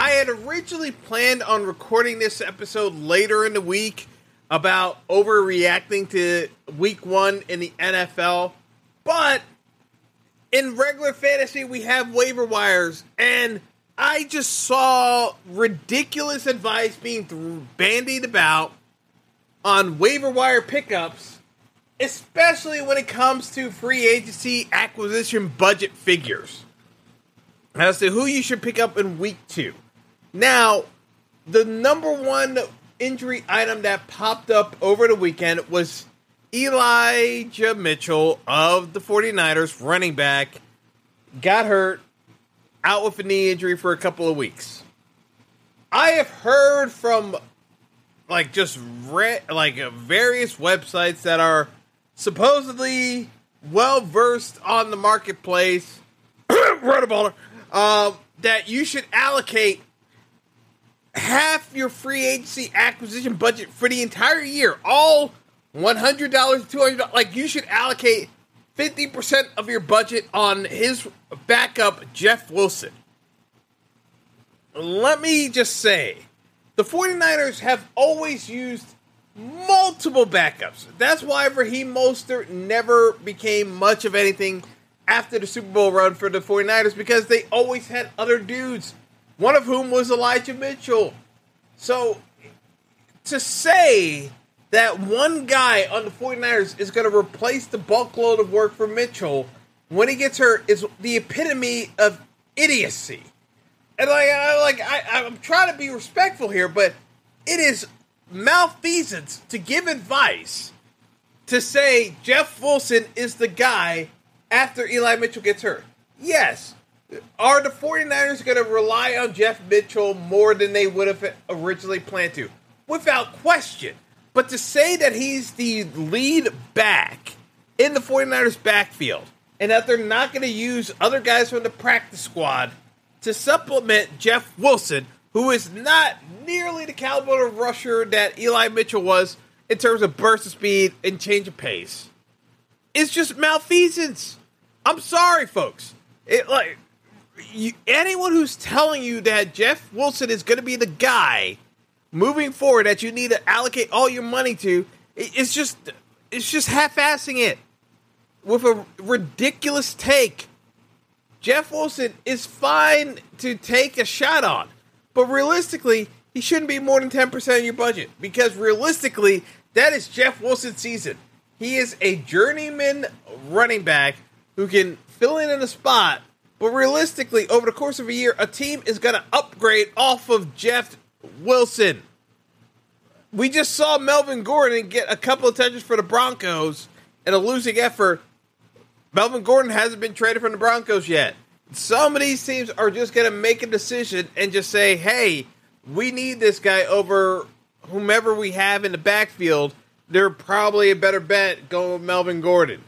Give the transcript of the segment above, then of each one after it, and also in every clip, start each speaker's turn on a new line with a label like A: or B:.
A: I had originally planned on recording this episode later in the week about overreacting to week one in the NFL, but in regular fantasy, we have waiver wires, and I just saw ridiculous advice being bandied about on waiver wire pickups, especially when it comes to free agency acquisition budget figures as to who you should pick up in week two. Now, the number one injury item that popped up over the weekend was Elijah Mitchell of the 49ers, running back, got hurt, out with a knee injury for a couple of weeks. I have heard from like just re- like uh, various websites that are supposedly well versed on the marketplace, rotoballer, uh, that you should allocate half your free agency acquisition budget for the entire year, all one hundred dollars, two hundred dollars. Like you should allocate fifty percent of your budget on his backup, Jeff Wilson. Let me just say, the 49ers have always used multiple backups. That's why Raheem Mostert never became much of anything after the Super Bowl run for the 49ers because they always had other dudes, one of whom was Elijah Mitchell. So to say that one guy on the 49ers is going to replace the bulk load of work for Mitchell when he gets hurt is the epitome of idiocy. And like, I, like I, I'm trying to be respectful here, but it is malfeasance to give advice to say Jeff Wilson is the guy after Eli Mitchell gets hurt. Yes. Are the 49ers going to rely on Jeff Mitchell more than they would have originally planned to? Without question. But to say that he's the lead back in the 49ers backfield and that they're not going to use other guys from the practice squad to supplement Jeff Wilson, who is not nearly the caliber of rusher that Eli Mitchell was in terms of burst of speed and change of pace, is just malfeasance. I'm sorry, folks. It like you, anyone who's telling you that Jeff Wilson is going to be the guy moving forward that you need to allocate all your money to, it, it's just it's just half-assing it with a ridiculous take. Jeff Wilson is fine to take a shot on, but realistically, he shouldn't be more than 10% of your budget because realistically, that is Jeff Wilson's season. He is a journeyman running back who can fill in in a spot, but realistically, over the course of a year, a team is going to upgrade off of Jeff Wilson. We just saw Melvin Gordon get a couple of touches for the Broncos in a losing effort. Melvin Gordon hasn't been traded from the Broncos yet. Some of these teams are just going to make a decision and just say, hey, we need this guy over whomever we have in the backfield. They're probably a better bet going with Melvin Gordon.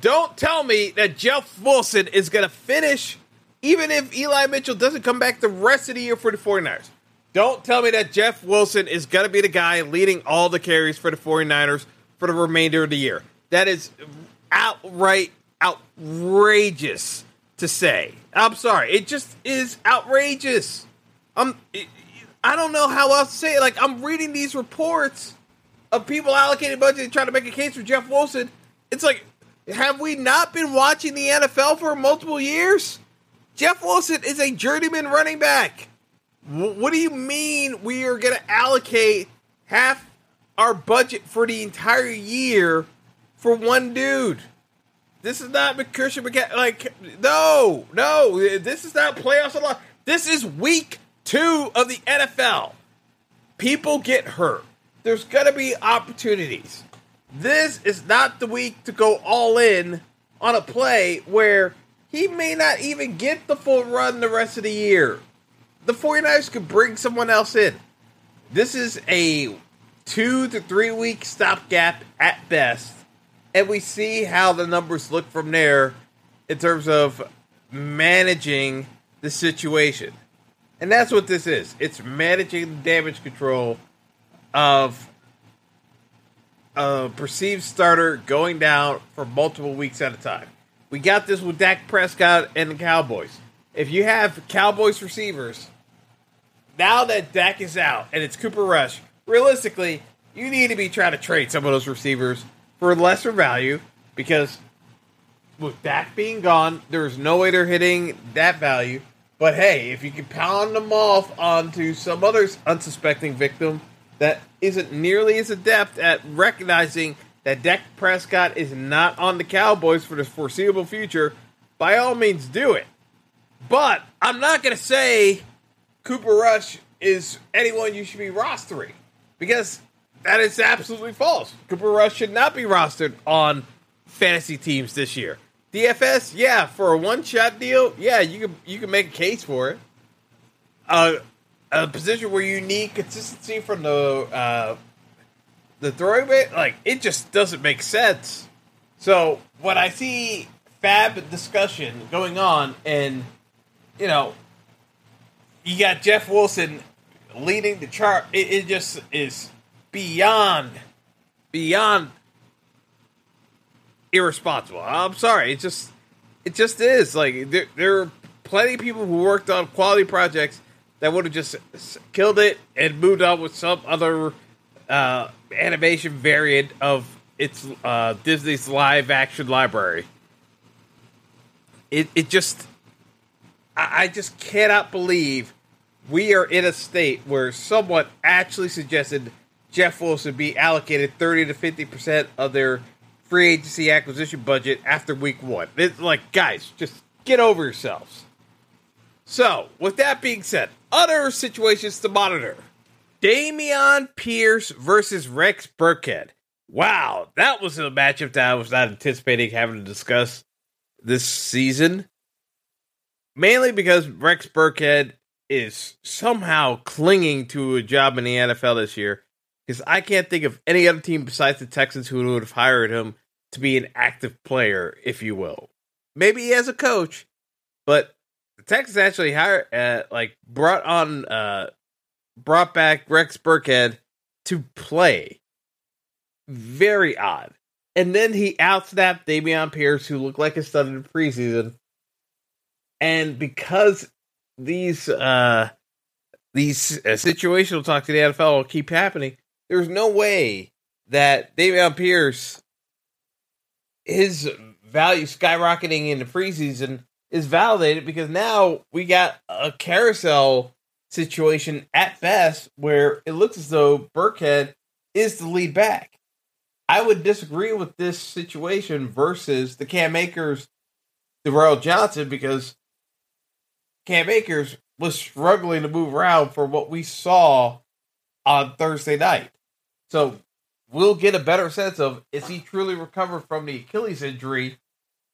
A: Don't tell me that Jeff Wilson is going to finish, even if Eli Mitchell doesn't come back the rest of the year for the 49ers. Don't tell me that Jeff Wilson is going to be the guy leading all the carries for the 49ers for the remainder of the year. That is outright outrageous to say. I'm sorry. It just is outrageous. I'm I don't know how else to say it. Like I'm reading these reports of people allocating budget and trying to make a case for Jeff Wilson. It's like have we not been watching the NFL for multiple years? Jeff Wilson is a journeyman running back. What do you mean we are going to allocate half our budget for the entire year for one dude? This is not Christian McCaffrey. Like, no, no, this is not playoffs a lot. This is week two of the NFL. People get hurt. There's going to be opportunities. This is not the week to go all in on a play where he may not even get the full run the rest of the year. The 49ers could bring someone else in. This is a two to three week stopgap at best, and we see how the numbers look from there in terms of managing the situation. And that's what this is. It's managing the damage control of a perceived starter going down for multiple weeks at a time. We got this with Dak Prescott and the Cowboys. If you have Cowboys receivers, now that Dak is out and it's Cooper Rush, realistically, you need to be trying to trade some of those receivers for lesser value because with Dak being gone, there's no way they're hitting that value. But hey, if you can pound them off onto some other unsuspecting victim that isn't nearly as adept at recognizing that Dak Prescott is not on the Cowboys for the foreseeable future, by all means do it. But I'm not going to say Cooper Rush is anyone you should be rostering because that is absolutely false. Cooper Rush should not be rostered on fantasy teams this year. DFS, yeah, for a one-shot deal, yeah, you can you can make a case for it. Uh, a position where you need consistency from the uh, the throwing bit, like it just doesn't make sense. So when I see FAAB discussion going on, and you know, you got Jeff Wilson leading the chart, it, it just is beyond beyond irresponsible. I'm sorry, it just it just is like there, there are plenty of people who worked on quality projects that would have just killed it and moved on with some other uh, animation variant of its uh, Disney's live action library. It it just I, I just cannot believe we are in a state where someone actually suggested Jeff Wilson be allocated thirty to fifty percent of their free agency acquisition budget after week one. It's like, guys, just get over yourselves. So, with that being said, other situations to monitor. Dameon Pierce versus Rex Burkhead. Wow, that was a matchup that I was not anticipating having to discuss this season. Mainly because Rex Burkhead is somehow clinging to a job in the NFL this year. Because I can't think of any other team besides the Texans who would have hired him to be an active player, if you will. Maybe as a coach, but the Texans actually hired, uh, like, brought on, uh, brought back Rex Burkhead to play. Very odd. And then he outsnapped Dameon Pierce, who looked like a stud in preseason. And because these uh these uh, situational talks to the NFL will keep happening, there's no way that Dameon Pierce his value skyrocketing in the preseason is validated because now we got a carousel situation at best where it looks as though Burkhead is the lead back. I would disagree with this situation versus the Cam Akers, the Royal Johnson, because Cam Akers was struggling to move around for what we saw on Thursday night. So we'll get a better sense of is he truly recovered from the Achilles injury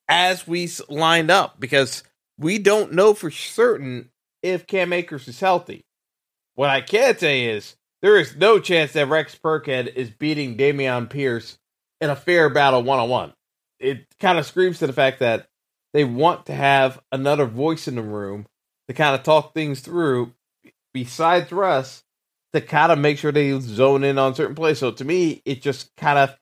A: as we lined up because we don't know for certain if Cam Akers is healthy. What I can say is there is no chance that Rex Burkhead is beating Dameon Pierce in a fair battle one on one. It kind of screams to the fact that they want to have another voice in the room to kind of talk things through besides Russ to kind of make sure they zone in on certain plays. So to me, it just kind of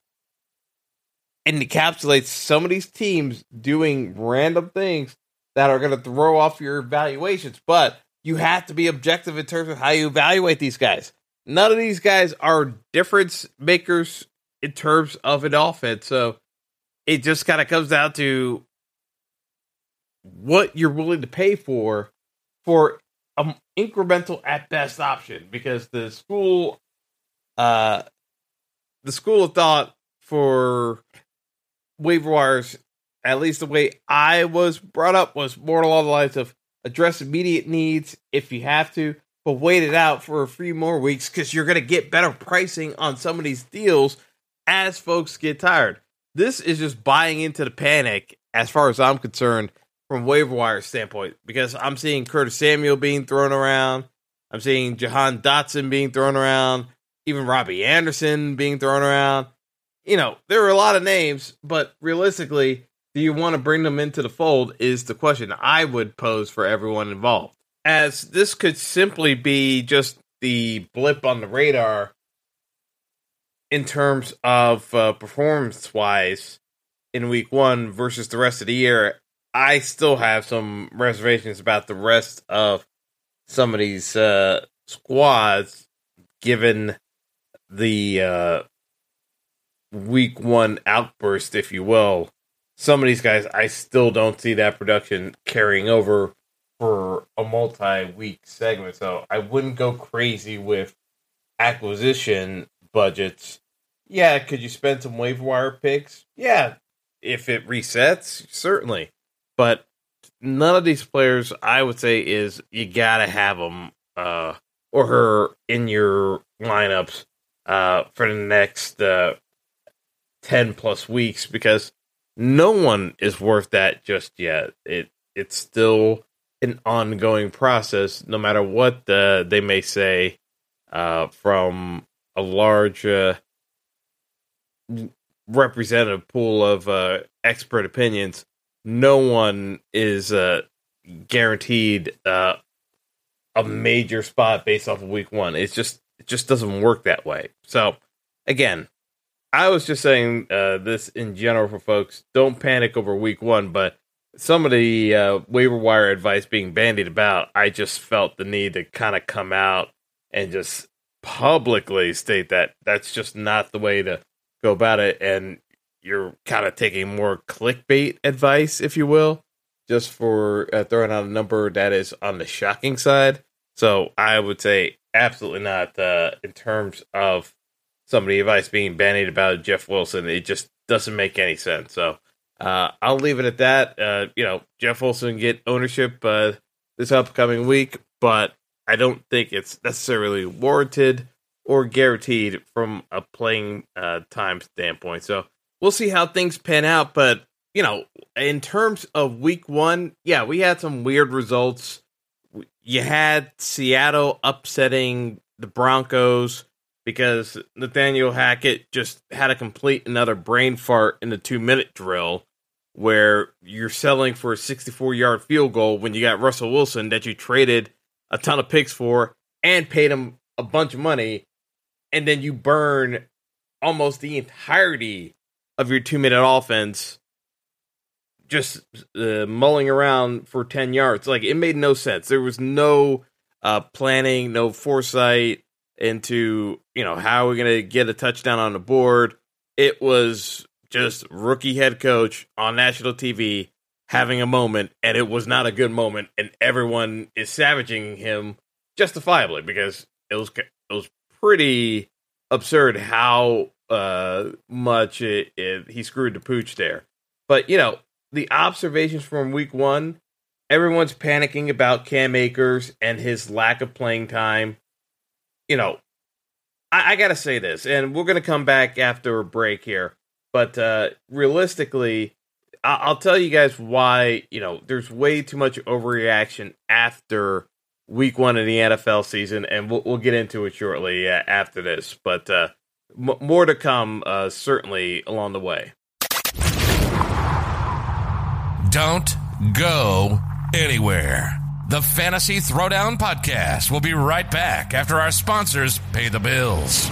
A: encapsulates some of these teams doing random things that are going to throw off your evaluations. But you have to be objective in terms of how you evaluate these guys. None of these guys are difference makers in terms of an offense. So it just kind of comes down to what you're willing to pay for for an incremental at best option because the school uh the school of thought for waiver wires at least the way I was brought up was more along the lines of address immediate needs if you have to, but wait it out for a few more weeks because you're going to get better pricing on some of these deals as folks get tired. This is just buying into the panic, as far as I'm concerned, from waiver wire standpoint, because I'm seeing Curtis Samuel being thrown around. I'm seeing Jahan Dotson being thrown around, even Robbie Anderson being thrown around. You know, there are a lot of names, but realistically, do you want to bring them into the fold? Is the question I would pose for everyone involved. As this could simply be just the blip on the radar in terms of uh, performance wise in week one versus the rest of the year, I still have some reservations about the rest of some of these uh, squads, given the uh, week one outburst, if you will. Some of these guys, I still don't see that production carrying over for a multi week segment. So I wouldn't go crazy with acquisition budgets. Yeah, could you spend some waiver wire picks? Yeah, if it resets, certainly. But none of these players, I would say, is you gotta have them uh, or her in your lineups uh, for the next uh, ten plus weeks because no one is worth that just yet. It it's still an ongoing process, no matter what uh, they may say uh, from a large uh, representative pool of uh, expert opinions. No one is uh, guaranteed uh, a major spot based off of week one. It's just it just doesn't work that way. So again, I was just saying uh, this in general for folks. Don't panic over week one, but some of the uh, waiver wire advice being bandied about, I just felt the need to kind of come out and just publicly state that that's just not the way to go about it. And you're kind of taking more clickbait advice, if you will, just for uh, throwing out a number that is on the shocking side. So I would say absolutely not uh, in terms of some of the advice being bandied about Jeff Wilson. It just doesn't make any sense. So uh, I'll leave it at that. Uh, you know, Jeff Wilson get ownership uh, this upcoming week, but I don't think it's necessarily warranted or guaranteed from a playing uh, time standpoint. So we'll see how things pan out. But you know, in terms of week one, yeah, we had some weird results. You had Seattle upsetting the Broncos because Nathaniel Hackett just had a complete another brain fart in the two minute drill where you're selling for a 64 yard field goal when you got Russell Wilson that you traded a ton of picks for and paid him a bunch of money. And then you burn almost the entirety of your two minute offense just uh, mulling around for 10 yards. Like it made no sense. There was no uh, planning, no foresight into, you know, how we're going to get a touchdown on the board. It was just rookie head coach on national TV having a moment, and it was not a good moment, and everyone is savaging him justifiably because it was it was pretty absurd how uh, much it, it, he screwed the pooch there. But you know, the observations from week one, everyone's panicking about Cam Akers and his lack of playing time. You know, I, I gotta say this, and we're gonna come back after a break here. But uh, realistically, I- I'll tell you guys why. You know, there's way too much overreaction after week one of the NFL season, and we'll, we'll get into it shortly uh, after this. But uh, m- more to come, uh, certainly along the way.
B: Don't go anywhere. The Fantasy Throwdown Podcast will be right back after our sponsors pay the bills.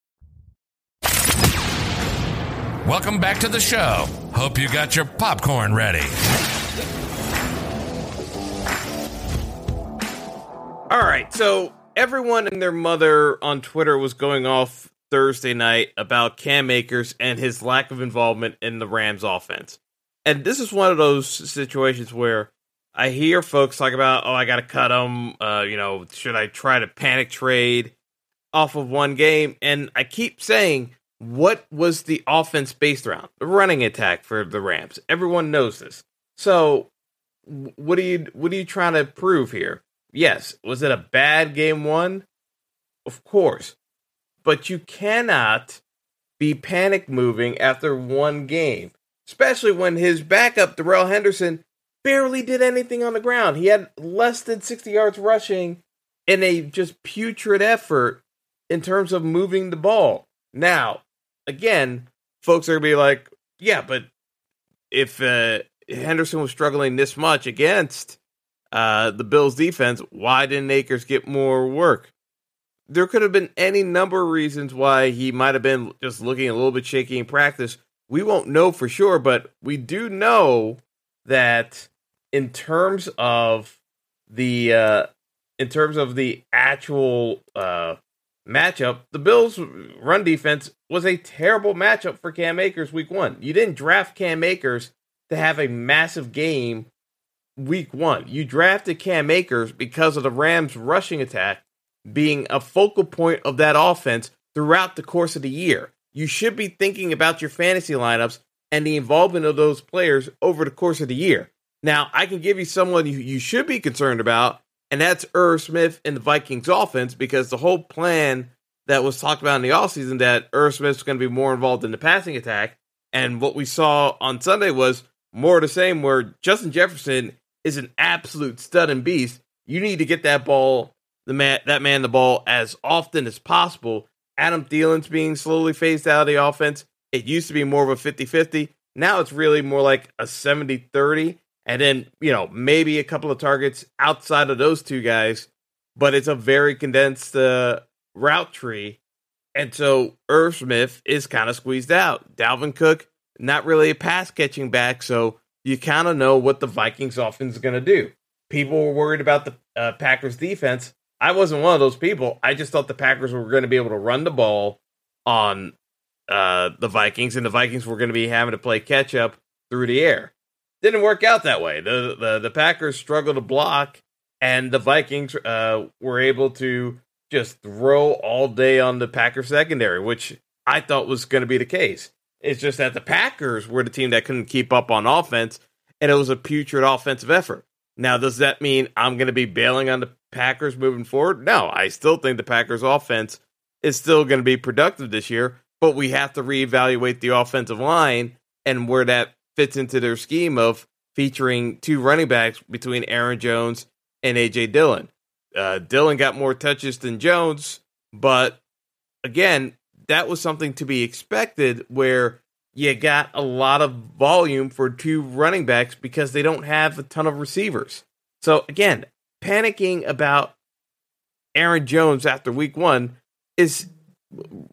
B: Welcome back to the show. Hope you got your popcorn ready.
A: All right, so everyone and their mother on Twitter was going off Thursday night about Cam Akers and his lack of involvement in the Rams offense. and this is one of those situations where I hear folks talk about, oh, I got to cut him. Uh, you know, should I try to panic trade off of one game? And I keep saying, what was the offense based around? The running attack for the Rams. Everyone knows this. So, what are you what are you trying to prove here? Yes, was it a bad game one? Of course, but you cannot be panic moving after one game, especially when his backup Darrell Henderson barely did anything on the ground. He had less than 60 yards rushing in a just putrid effort in terms of moving the ball. Now, again, folks are to be like, yeah, but if uh, Henderson was struggling this much against uh, the Bills defense, why didn't Akers get more work? There could have been any number of reasons why he might have been just looking a little bit shaky in practice. We won't know for sure, but we do know that in terms of the uh, in terms of the actual uh, matchup, the Bills' run defense was a terrible matchup for Cam Akers week one. You didn't draft Cam Akers to have a massive game week one. You drafted Cam Akers because of the Rams' rushing attack being a focal point of that offense throughout the course of the year. You should be thinking about your fantasy lineups and the involvement of those players over the course of the year. Now, I can give you someone you, you should be concerned about, and that's Irv Smith and the Vikings offense, because the whole plan that was talked about in the offseason that Irv Smith's going to be more involved in the passing attack. And what we saw on Sunday was more of the same, where Justin Jefferson is an absolute stud and beast. You need to get that ball, the man, that man, the ball as often as possible. Adam Thielen's being slowly phased out of the offense. It used to be more of a 50 50. Now it's really more like a 70 30 and then you know maybe a couple of targets outside of those two guys, but it's a very condensed uh, route tree, and so Irv Smith is kind of squeezed out. Dalvin Cook not really a pass catching back, so you kind of know what the Vikings offense is going to do. People were worried about the uh, Packers defense. I wasn't one of those people. I just thought the Packers were going to be able to run the ball on uh, the Vikings, and the Vikings were going to be having to play catch up through the air didn't work out that way. The the, the Packers struggled to block, and the Vikings uh, were able to just throw all day on the Packers secondary, which I thought was going to be the case. It's just that the Packers were the team that couldn't keep up on offense, and it was a putrid offensive effort. Now, does that mean I'm going to be bailing on the Packers moving forward? No, I still think the Packers offense is still going to be productive this year, but we have to reevaluate the offensive line and where that fits into their scheme of featuring two running backs between Aaron Jones and AJ Dillon. Uh, Dillon got more touches than Jones, but again, that was something to be expected where you got a lot of volume for two running backs because they don't have a ton of receivers. So again, panicking about Aaron Jones after week one is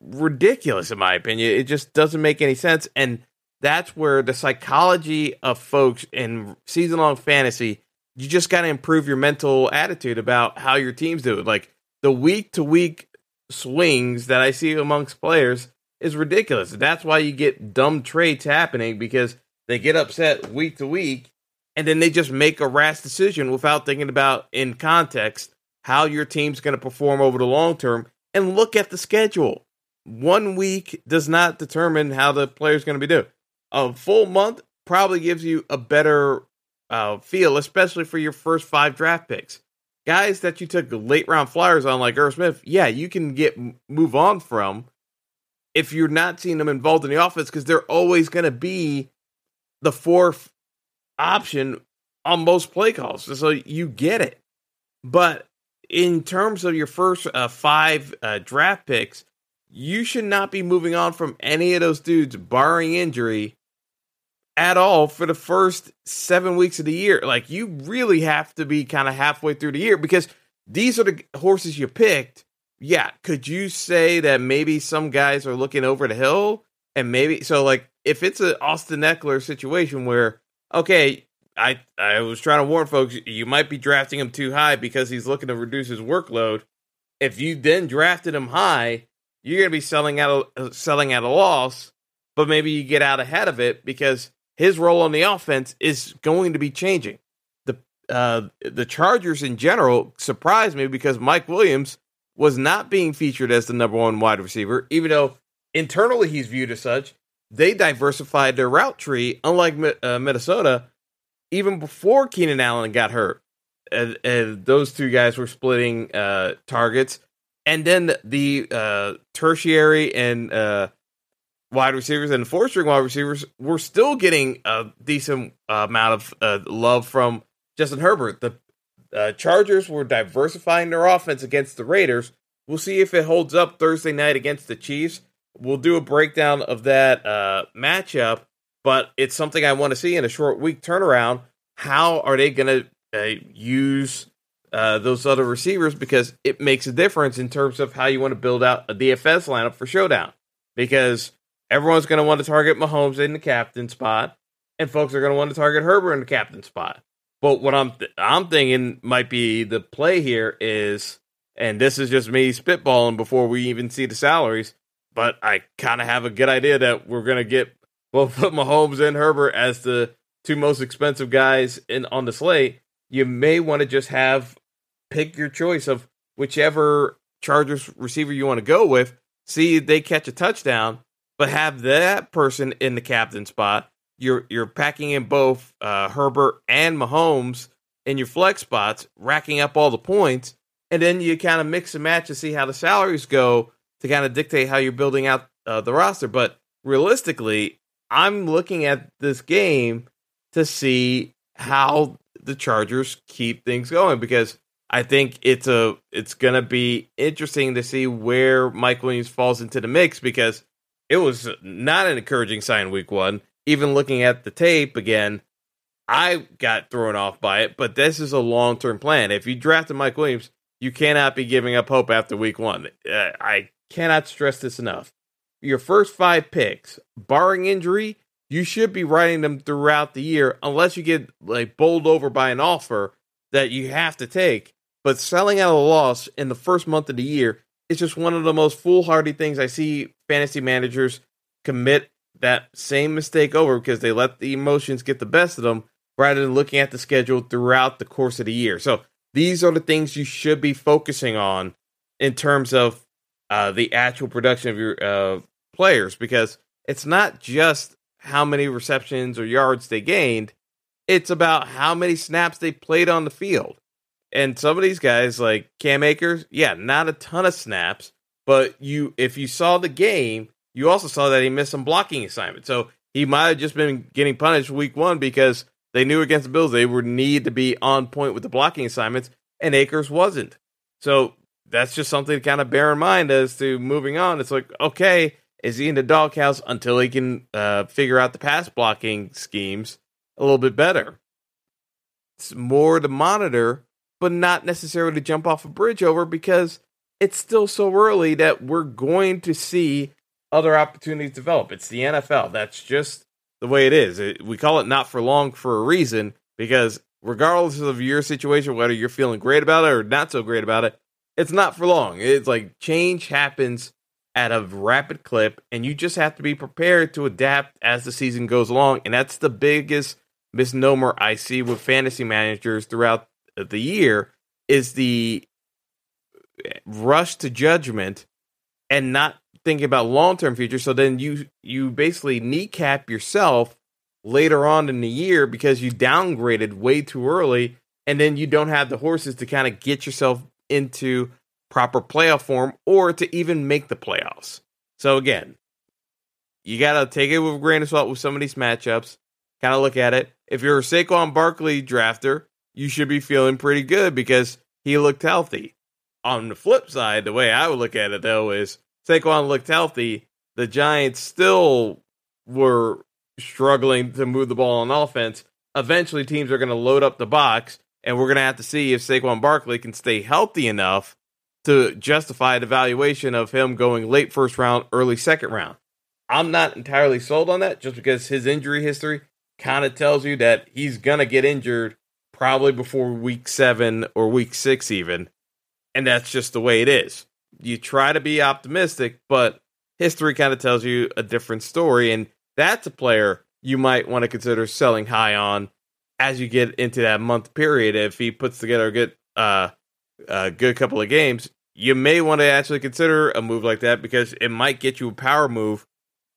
A: ridiculous in my opinion. It just doesn't make any sense. And that's where the psychology of folks in season long fantasy, you just got to improve your mental attitude about how your teams do it. Like the week to week swings that I see amongst players is ridiculous. That's why you get dumb trades happening because they get upset week to week and then they just make a rash decision without thinking about in context how your team's going to perform over the long term and look at the schedule. One week does not determine how the player's going to be doing a full month probably gives you a better uh, feel, especially for your first five draft picks. Guys that you took late round flyers on, like Irv Smith, yeah, you can get move on from if you're not seeing them involved in the offense because they're always going to be the fourth option on most play calls. So you get it. But in terms of your first uh, five uh, draft picks, you should not be moving on from any of those dudes, barring injury, at all for the first seven weeks of the year. Like you really have to be kind of halfway through the year because these are the horses you picked. Yeah, could you say that maybe some guys are looking over the hill and maybe so like if it's an Austin Ekeler situation where okay, I I was trying to warn folks you might be drafting him too high because he's looking to reduce his workload. If you then drafted him high, you're going to be selling out selling at a loss, but maybe you get out ahead of it because his role on the offense is going to be changing. The uh, the Chargers in general surprised me because Mike Williams was not being featured as the number one wide receiver, even though internally he's viewed as such. They diversified their route tree, unlike uh, Minnesota, even before Keenan Allen got hurt. And, and those two guys were splitting uh, targets. And then the uh, tertiary and uh, wide receivers and four string wide receivers were still getting a decent uh, amount of uh, love from Justin Herbert. The uh, Chargers were diversifying their offense against the Raiders. We'll see if it holds up Thursday night against the Chiefs. We'll do a breakdown of that uh, matchup, but it's something I want to see in a short week turnaround. How are they going to uh, use those other receivers? Because it makes a difference in terms of how you want to build out a DFS lineup for Showdown. Because everyone's going to want to target Mahomes in the captain spot, and folks are going to want to target Herbert in the captain spot. But what I'm th- I'm thinking might be the play here is, and this is just me spitballing before we even see the salaries, but I kind of have a good idea that we're gonna get we'll put Mahomes and Herbert as the two most expensive guys in on the slate. You may want to just have pick your choice of whichever Chargers receiver you want to go with. See they catch a touchdown, but have that person in the captain spot you're you're packing in both uh, Herbert and Mahomes in your flex spots, racking up all the points, and then you kind of mix and match to see how the salaries go to kind of dictate how you're building out uh, the roster. But realistically, I'm looking at this game to see how the Chargers keep things going because I think it's a it's gonna be interesting to see where Mike Williams falls into the mix because it was not an encouraging sign week one even looking at the tape again, I got thrown off by it. But this is a long term plan. If you drafted Mike Williams, you cannot be giving up hope after week one. Uh, I cannot stress this enough. Your first five picks, barring injury, you should be writing them throughout the year unless you get like bowled over by an offer that you have to take. But selling out a loss in the first month of the year is just one of the most foolhardy things I see fantasy managers commit that same mistake over because they let the emotions get the best of them rather than looking at the schedule throughout the course of the year. So these are the things you should be focusing on in terms of uh, the actual production of your uh, players because it's not just how many receptions or yards they gained, it's about how many snaps they played on the field. And some of these guys, like Cam Akers, yeah, not a ton of snaps, but you if you saw the game, you also saw that he missed some blocking assignments. So he might have just been getting punished week one because they knew against the Bills they would need to be on point with the blocking assignments, and Akers wasn't. So that's just something to kind of bear in mind as to moving on. It's like, okay, is he in the doghouse until he can uh, figure out the pass blocking schemes a little bit better? It's more to monitor, but not necessarily to jump off a bridge over because it's still so early that we're going to see other opportunities develop. It's the NFL. That's just the way it is. It, we call it not for long for a reason because regardless of your situation, whether you're feeling great about it or not so great about it, it's not for long. It's like change happens at a rapid clip, and you just have to be prepared to adapt as the season goes along. And that's the biggest misnomer I see with fantasy managers throughout the year is the rush to judgment and not thinking about long term future. So then you you basically kneecap yourself later on in the year because you downgraded way too early, and then you don't have the horses to kind of get yourself into proper playoff form or to even make the playoffs. So again, you got to take it with a grain of salt with some of these matchups. Kind of look at it. If you're a Saquon Barkley drafter, you should be feeling pretty good because he looked healthy. On the flip side, the way I would look at it though is Saquon looked healthy, the Giants still were struggling to move the ball on offense. Eventually, teams are going to load up the box, and we're going to have to see if Saquon Barkley can stay healthy enough to justify the valuation of him going late first round, early second round. I'm not entirely sold on that just because his injury history kind of tells you that he's going to get injured probably before week seven or week six, even. And that's just the way it is you try to be optimistic, but history kind of tells you a different story. And that's a player you might want to consider selling high on as you get into that month period. If he puts together a good, uh, a good couple of games, you may want to actually consider a move like that because it might get you a power move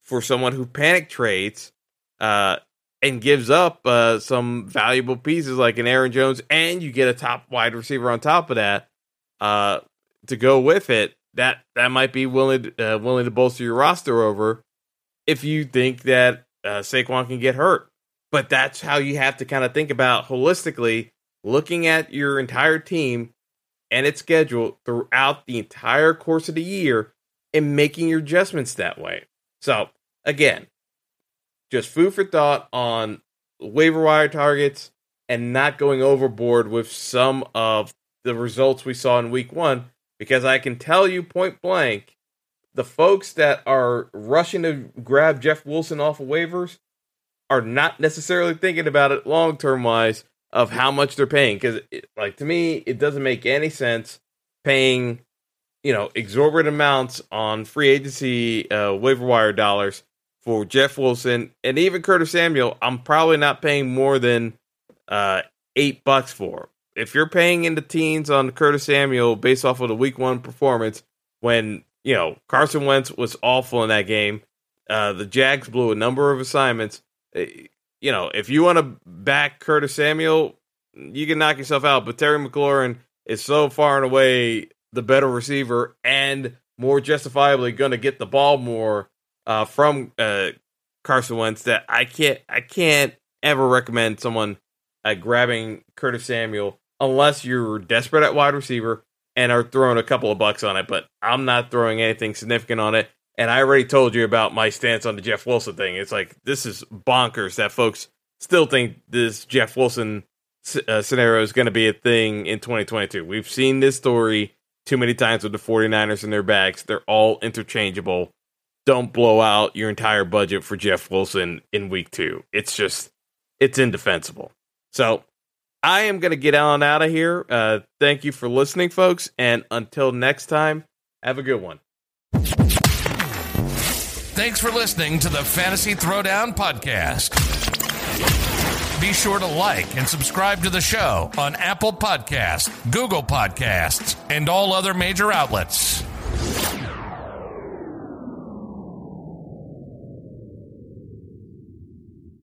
A: for someone who panic trades uh, and gives up uh, some valuable pieces like an Aaron Jones, and you get a top wide receiver on top of that uh, to go with it. That that might be willing uh, willing to bolster your roster over if you think that uh, Saquon can get hurt. But that's how you have to kind of think about holistically looking at your entire team and its schedule throughout the entire course of the year and making your adjustments that way. So, again, just food for thought on waiver wire targets and not going overboard with some of the results we saw in week one, because I can tell you point blank, the folks that are rushing to grab Jeff Wilson off of waivers are not necessarily thinking about it long term wise of how much they're paying. Because, like, to me, it doesn't make any sense paying, you know, exorbitant amounts on free agency uh, waiver wire dollars for Jeff Wilson and even Curtis Samuel, I'm probably not paying more than uh, eight bucks for. If you're paying in the teens on Curtis Samuel based off of the week one performance, when you know Carson Wentz was awful in that game, uh, the Jags blew a number of assignments. Eh, you know, if you want to back Curtis Samuel, you can knock yourself out. But Terry McLaurin is so far and away the better receiver and more justifiably going to get the ball more uh, from uh, Carson Wentz that I can't I can't ever recommend someone uh, grabbing Curtis Samuel unless you're desperate at wide receiver and are throwing a couple of bucks on it. But I'm not throwing anything significant on it. And I already told you about my stance on the Jeff Wilson thing. It's like this is bonkers that folks still think this Jeff Wilson uh, scenario is going to be a thing in 2022. We've seen this story too many times with the 49ers in their bags. They're all interchangeable don't blow out your entire budget for Jeff Wilson in week two. It's just, it's indefensible. So I am going to get on out of here. Uh, thank you for listening, folks. And until next time, have a good one.
B: Thanks for listening to the Fantasy Throwdown Podcast. Be sure to like and subscribe to the show on Apple Podcasts, Google Podcasts, and all other major outlets.